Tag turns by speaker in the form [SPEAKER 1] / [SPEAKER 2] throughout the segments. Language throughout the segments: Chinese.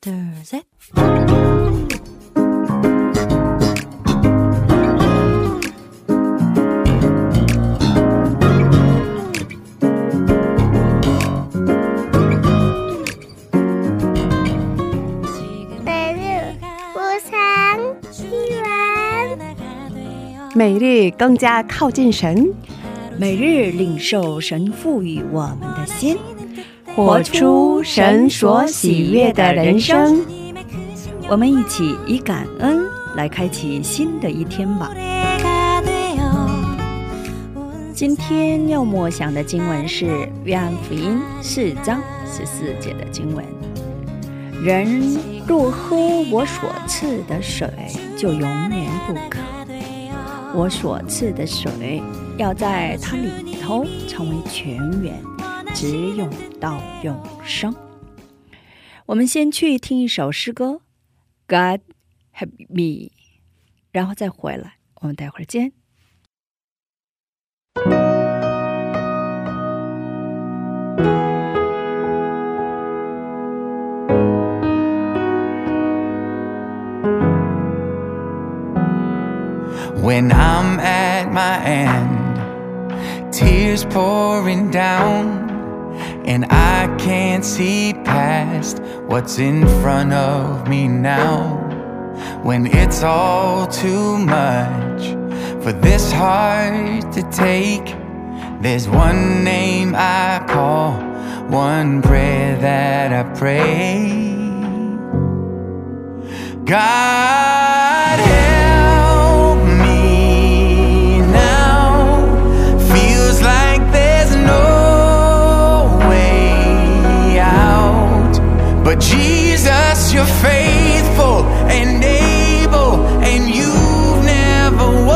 [SPEAKER 1] thursday
[SPEAKER 2] 每日更加靠近神
[SPEAKER 3] 每日领受神赋予我们的心
[SPEAKER 2] 活出神所喜悦的人生。
[SPEAKER 3] 我们一起以感恩来开启新的一天吧。今天要默想的经文是《约翰福音》四章十四节的经文：“人若喝我所赐的水，就永远不渴。我所赐的水要在它里头成为泉源，直涌到永生。”我们先去听一首诗歌，God help me，然后再回来。我们待会儿见。
[SPEAKER 4] when I'm at my end, tears pouring down, and I can't see past what's in front of me now. When it's all too much for this heart to take, there's one name I call, one prayer that I pray. God Jesus, you're faithful and able, and you've never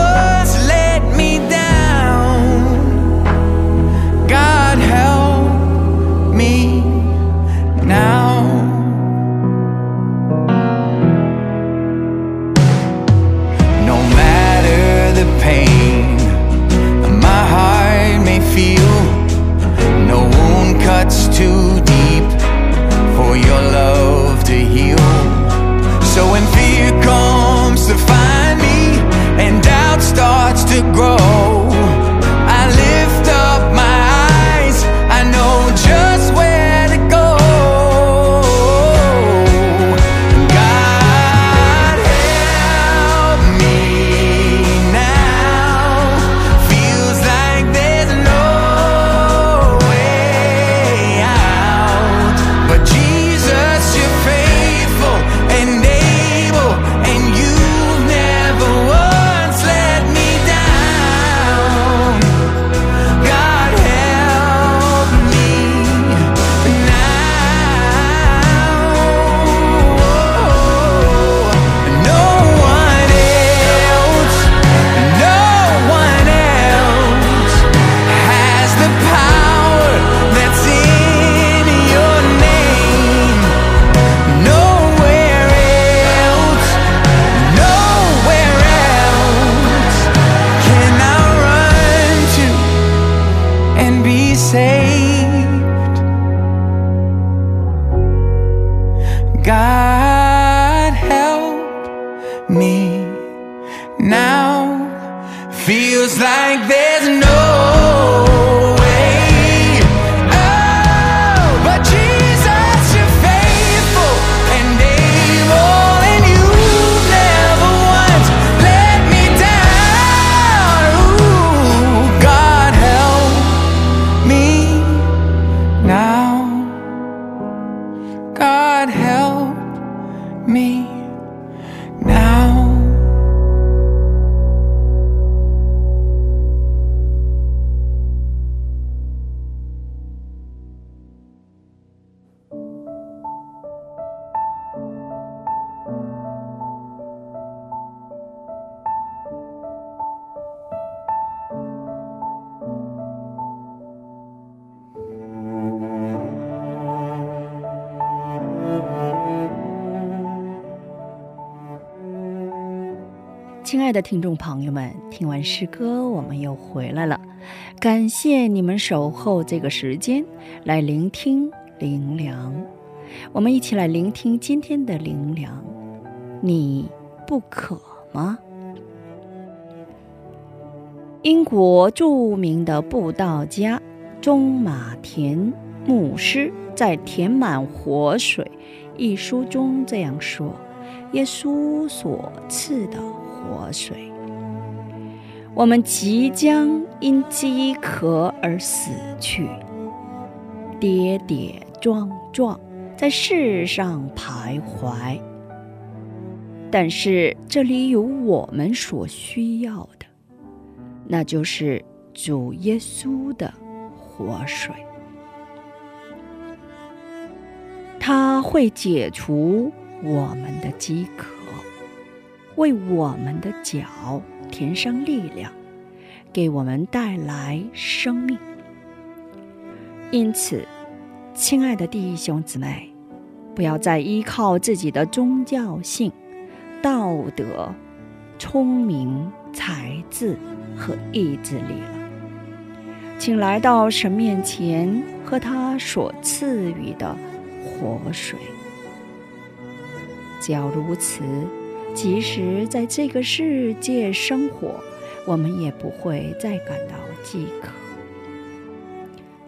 [SPEAKER 3] 的听众朋友们，听完诗歌，我们又回来了。感谢你们守候这个时间来聆听灵粮。我们一起来聆听今天的灵粮。你不渴吗？英国著名的布道家中马田牧师在《填满活水》一书中这样说：“耶稣所赐的活水，我们即将因饥渴而死去，跌跌撞撞在世上徘徊。但是这里有我们所需要的。”那就是主耶稣的活水，他会解除我们的饥渴，为我们的脚填上力量，给我们带来生命。因此，亲爱的弟兄姊妹，不要再依靠自己的宗教性、道德、聪明、才智。和意志力了，请来到神面前，喝他所赐予的活水。只要如此，即使在这个世界生活，我们也不会再感到饥渴，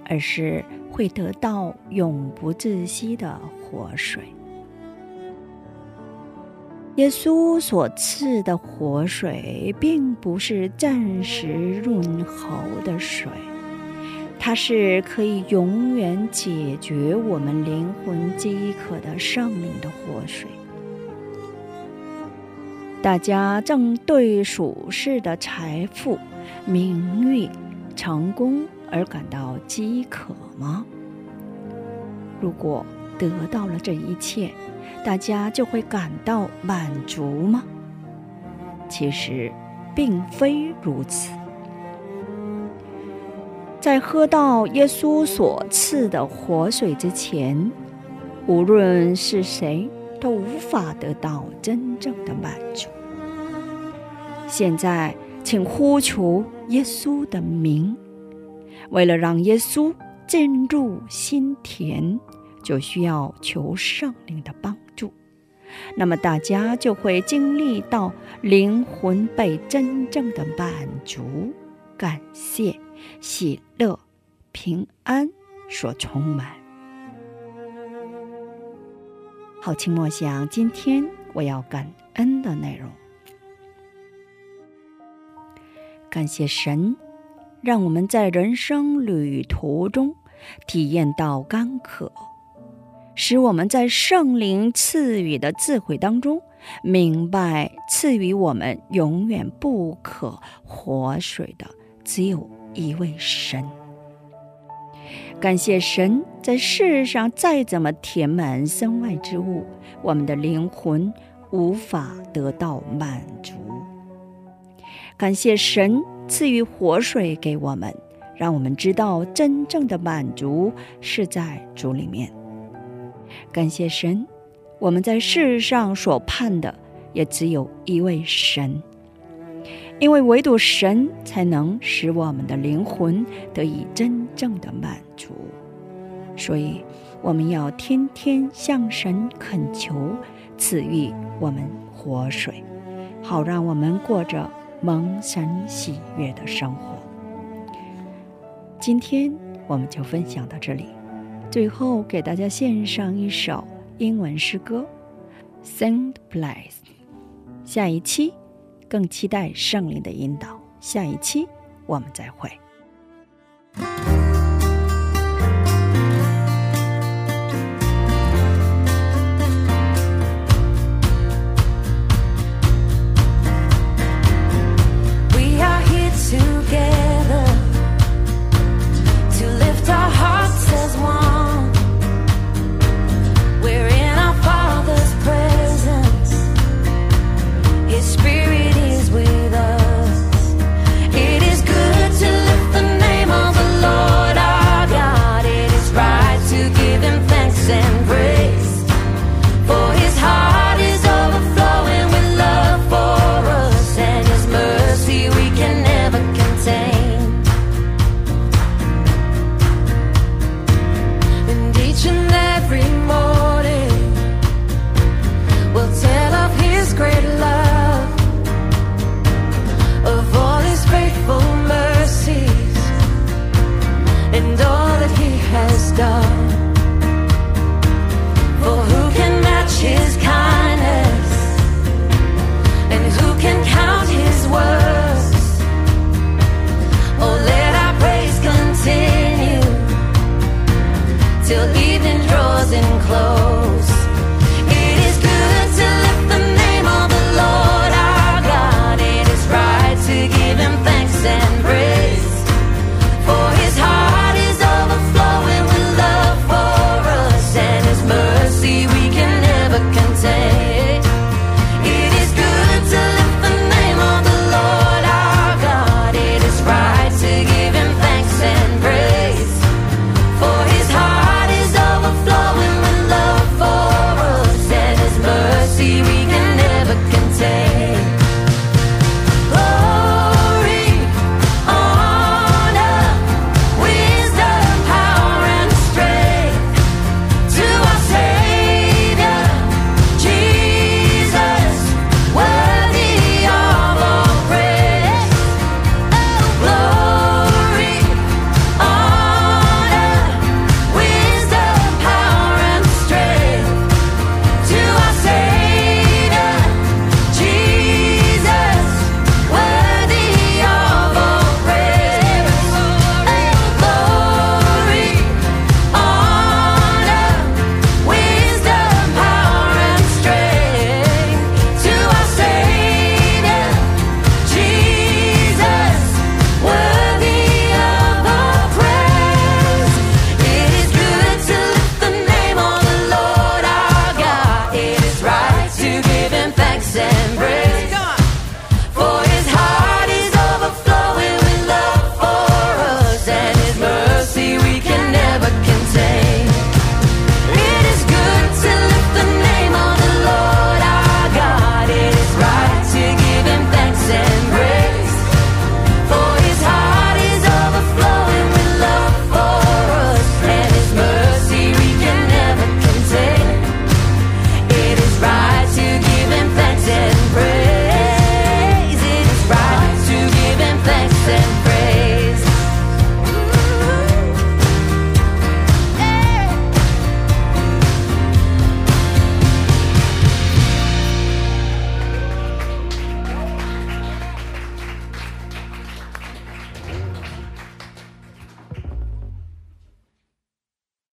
[SPEAKER 3] 而是会得到永不窒息的活水。耶稣所赐的活水，并不是暂时润喉的水，它是可以永远解决我们灵魂饥渴的圣灵的活水。大家正对属世的财富、名誉、成功而感到饥渴吗？如果得到了这一切，大家就会感到满足吗？其实，并非如此。在喝到耶稣所赐的活水之前，无论是谁都无法得到真正的满足。现在，请呼求耶稣的名。为了让耶稣进入心田，就需要求圣灵的帮助。那么大家就会经历到灵魂被真正的满足、感谢、喜乐、平安所充满。好，请默想今天我要感恩的内容。感谢神，让我们在人生旅途中体验到干渴。使我们在圣灵赐予的智慧当中，明白赐予我们永远不可活水的只有一位神。感谢神，在世上再怎么填满身外之物，我们的灵魂无法得到满足。感谢神赐予活水给我们，让我们知道真正的满足是在主里面。感谢神，我们在世上所盼的也只有一位神，因为唯独神才能使我们的灵魂得以真正的满足。所以，我们要天天向神恳求赐予我们活水，好让我们过着蒙神喜悦的生活。今天我们就分享到这里。最后，给大家献上一首英文诗歌《Saint Place》。下一期更期待圣灵的引导。下一期我们再会。